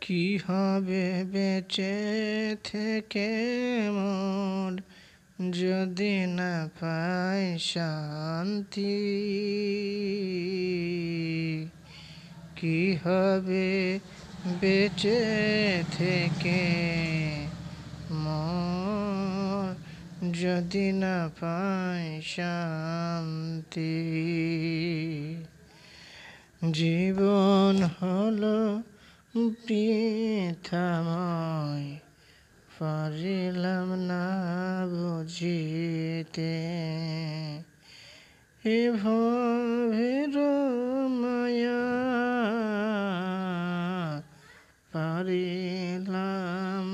কি হবে বেঁচে থেকে মোর যদি না পাই শান্তি, কি হবে বেঁচে থেকে মোর যদি না পাই শান্তি, জীবন হলো বৃথাময় পারিলাম না বুঝিতে। এ ভবের মায়া পারিলাম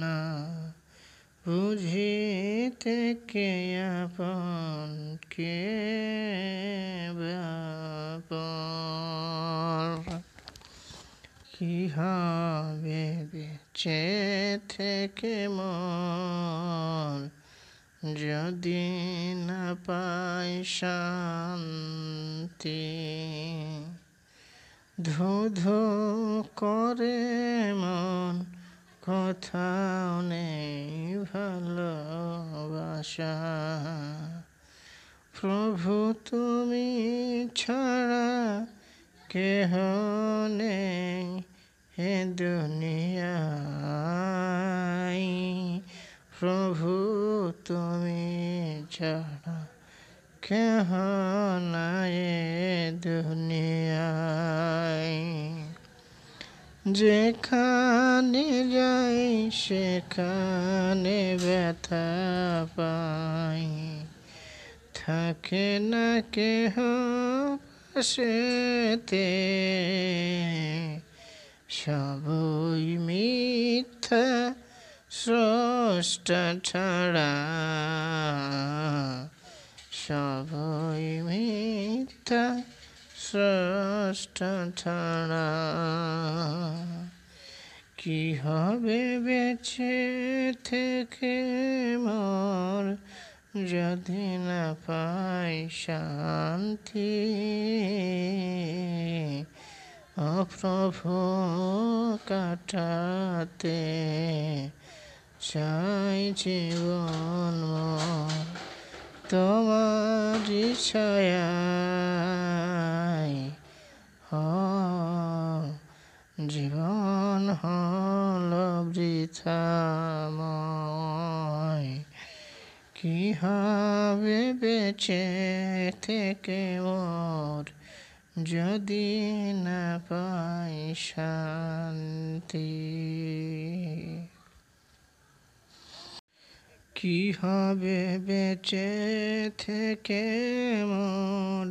না বুঝিতে কে কি হবে বেঁচে থেকে মন? যদি না পাই শান্তি, ধু ধু করে মন কোথাও নেই ভালোবাসা। প্রভু তুমি ছাড়া কেহ নেই। হে দুনিয়ায় প্রভু তুমি ছাড়া কেহ নাই দুনিয়ায়। যেখানে যাই সেখানে ব্যথা পাই। থাকে না কেহ পাশেতে। সবই মিথ্যা, স্রষ্টা ছাড়া। সবই মিথ্যা, স্রষ্টা ছাড়া। কি হবে বেঁচে থেকে মোর যদি না পাই শান্তি? অপ্রভু কাটাতে চাই জীবন মোর তোমার ছায়ায় হ জীবন হল বৃথাময়। কি হবে বেঁচে থেকে মোর যদি না পাই শান্তি। কি হবে বেঁচে থেকে মোর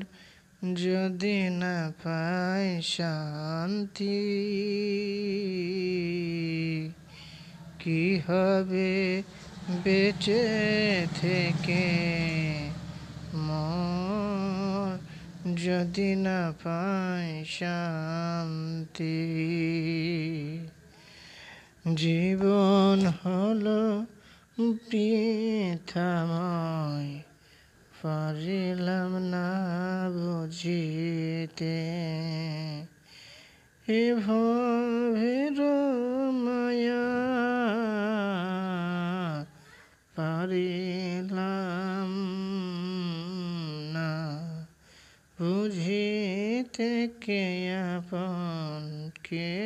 যদি না পাই শান্তি? কি হবে বেঁচে থেকে মোর যদি না পাই শান্তি জীবন হলো বৃথাময়। পারিলাম না বুঝিতে। এ মায়া বুঝিতে কে আপন কে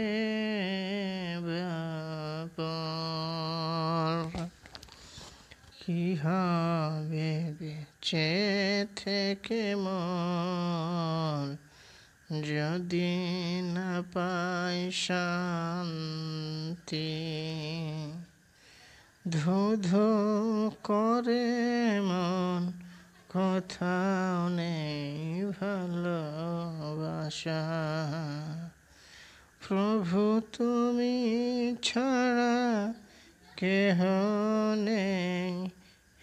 কি হবে বেঁচে থেকে মন যদি না পাই শান্তি? ধু ধু করে মন কোথাও নেই ভালোবাসা। প্রভু তুমি ছাড়া কেহ নেই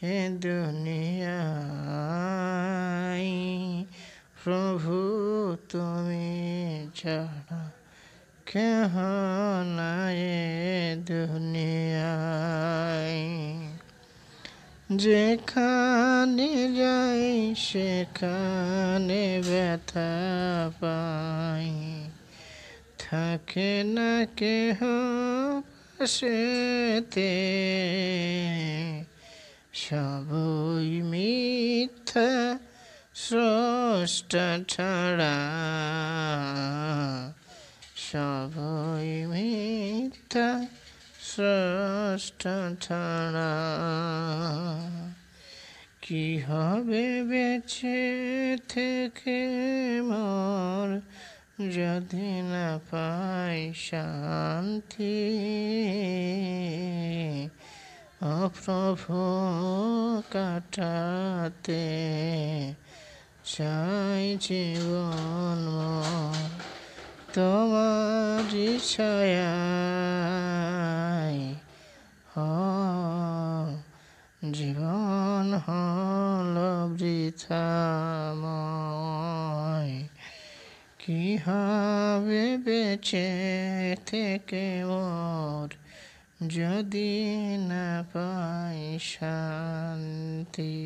হে দুনিয়ায়। প্রভু তুমি ছাড়া কেহ নাই দুনিয়ায়। যেখানে যাই, সেখানে ব্যথা পাই। থাকে না কেহ পাশেতে, সবই মিথ্যা, স্রষ্টা ছাড়া। সবই মিথ্যা, স্রষ্টা ছাড়া। কি হবে বেঁচে থেকে মোর? যদি না পাই শান্তি। অপ্রভু কাটাতে চাই জীবন মোর। তোমার ছায়ায় হ, জীবন হল বৃথাময় কি হবে বেঁচে থেকে ওর যদি না পাই শান্তি